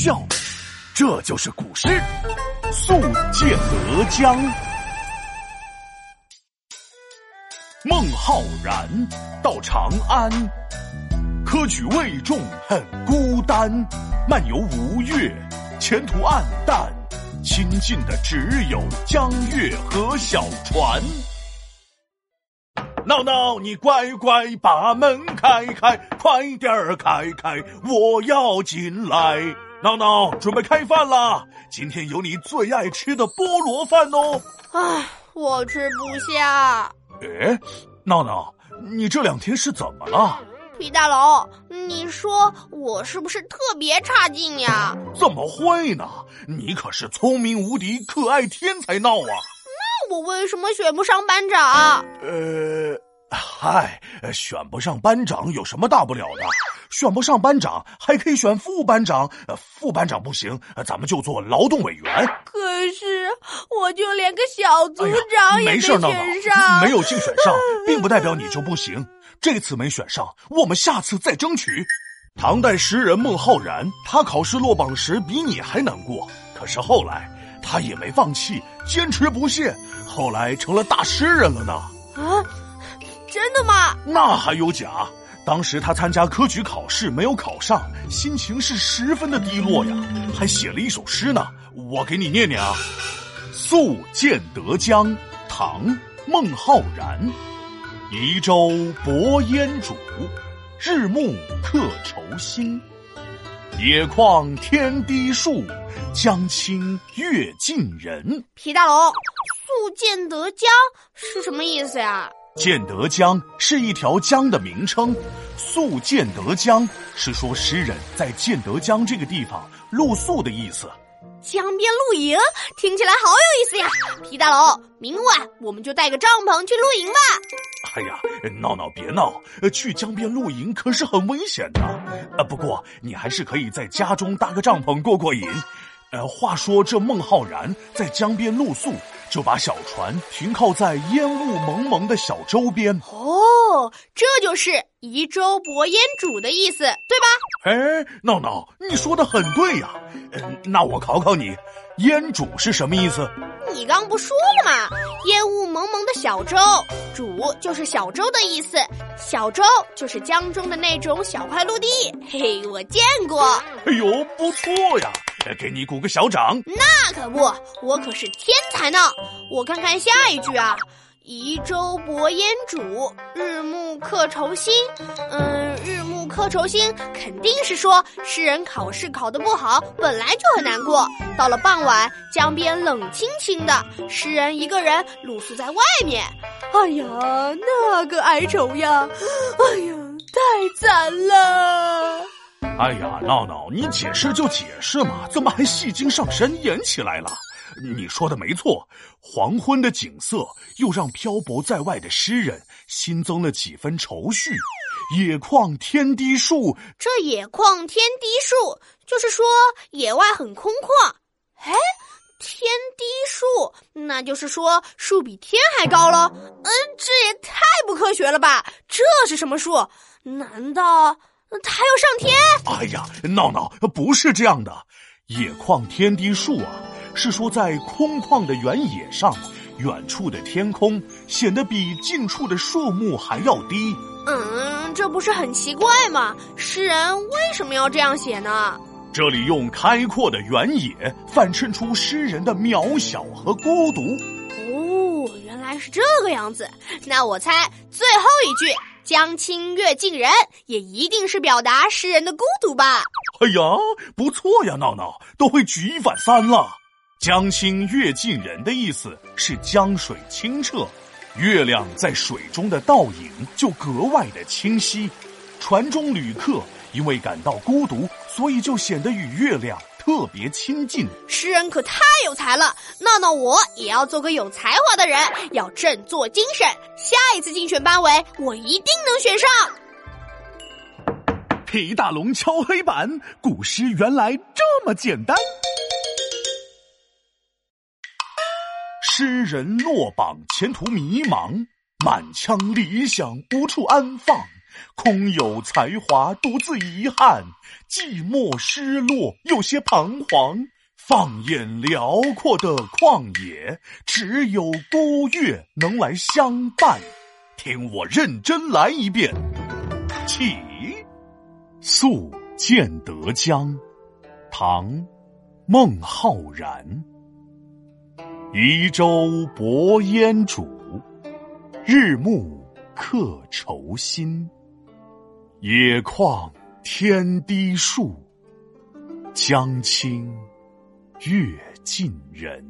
笑。这就是古诗《宿建德江》。孟浩然到长安，科举未中很孤单，漫游吴越，前途黯淡，亲近的只有江月和小船。闹闹，你乖乖把门开开，快点儿开开，我要进来。闹闹，准备开饭啦！今天有你最爱吃的菠萝饭哦。唉，我吃不下。哎，闹闹，你这两天是怎么了？皮大龙，你说我是不是特别差劲呀？怎么会呢？你可是聪明无敌、可爱天才闹啊！那我为什么选不上班长？呃。嗨，选不上班长有什么大不了的？选不上班长还可以选副班长，副班长不行，咱们就做劳动委员。可是我就连个小组长也没选上，没有竞选上，并不代表你就不行。这次没选上，我们下次再争取。唐代诗人孟浩然，他考试落榜时比你还难过，可是后来他也没放弃，坚持不懈，后来成了大诗人了呢。啊。真的吗？那还有假？当时他参加科举考试没有考上，心情是十分的低落呀，还写了一首诗呢。我给你念念啊，《宿建德江》唐·孟浩然，移舟泊烟渚，日暮客愁新。野旷天低树，江清月近人。皮大龙，《宿建德江》是什么意思呀？建德江是一条江的名称，宿建德江是说诗人在建德江这个地方露宿的意思。江边露营听起来好有意思呀！皮大龙，明晚我们就带个帐篷去露营吧。哎呀，闹闹别闹，去江边露营可是很危险的。呃，不过你还是可以在家中搭个帐篷过过瘾。呃，话说这孟浩然在江边露宿。就把小船停靠在烟雾蒙蒙的小舟边。哦，这就是移舟泊烟渚的意思，对吧？哎，闹闹，你说的很对呀。嗯，那我考考你，烟渚是什么意思？你刚不说了吗？烟雾蒙蒙的小舟，渚就是小舟的意思。小舟就是江中的那种小块陆地。嘿嘿，我见过。哎呦，不错呀。给你鼓个小掌，那可不，我可是天才呢！我看看下一句啊，移舟泊烟渚，日暮客愁新。嗯，日暮客愁新，肯定是说诗人考试考得不好，本来就很难过。到了傍晚，江边冷清清的，诗人一个人露宿在外面。哎呀，那个哀愁呀！哎呀，太惨了！哎呀，闹闹，你解释就解释嘛，怎么还戏精上身演起来了？你说的没错，黄昏的景色又让漂泊在外的诗人新增了几分愁绪。野旷天低树，这野旷天低树就是说野外很空旷。哎，天低树，那就是说树比天还高了。嗯，这也太不科学了吧？这是什么树？难道？他要上天？哎呀，闹闹，不是这样的。野旷天低树啊，是说在空旷的原野上，远处的天空显得比近处的树木还要低。嗯，这不是很奇怪吗？诗人为什么要这样写呢？这里用开阔的原野反衬出诗人的渺小和孤独。哦，原来是这个样子。那我猜最后一句。江清月近人，也一定是表达诗人的孤独吧？哎呀，不错呀，闹闹都会举一反三了。江清月近人的意思是江水清澈，月亮在水中的倒影就格外的清晰。船中旅客因为感到孤独，所以就显得与月亮。特别亲近，诗人可太有才了。闹闹，我也要做个有才华的人，要振作精神。下一次竞选班委，我一定能选上。皮大龙敲黑板，古诗原来这么简单。诗人落榜，前途迷茫，满腔理想无处安放，空有才华，独自遗憾，寂寞失落，有些彷徨。放眼辽阔的旷野，只有孤月能来相伴。听我认真来一遍，起，《宿建德江》，唐，孟浩然。移舟泊烟渚，日暮客愁新。野旷天低树，江清月近人。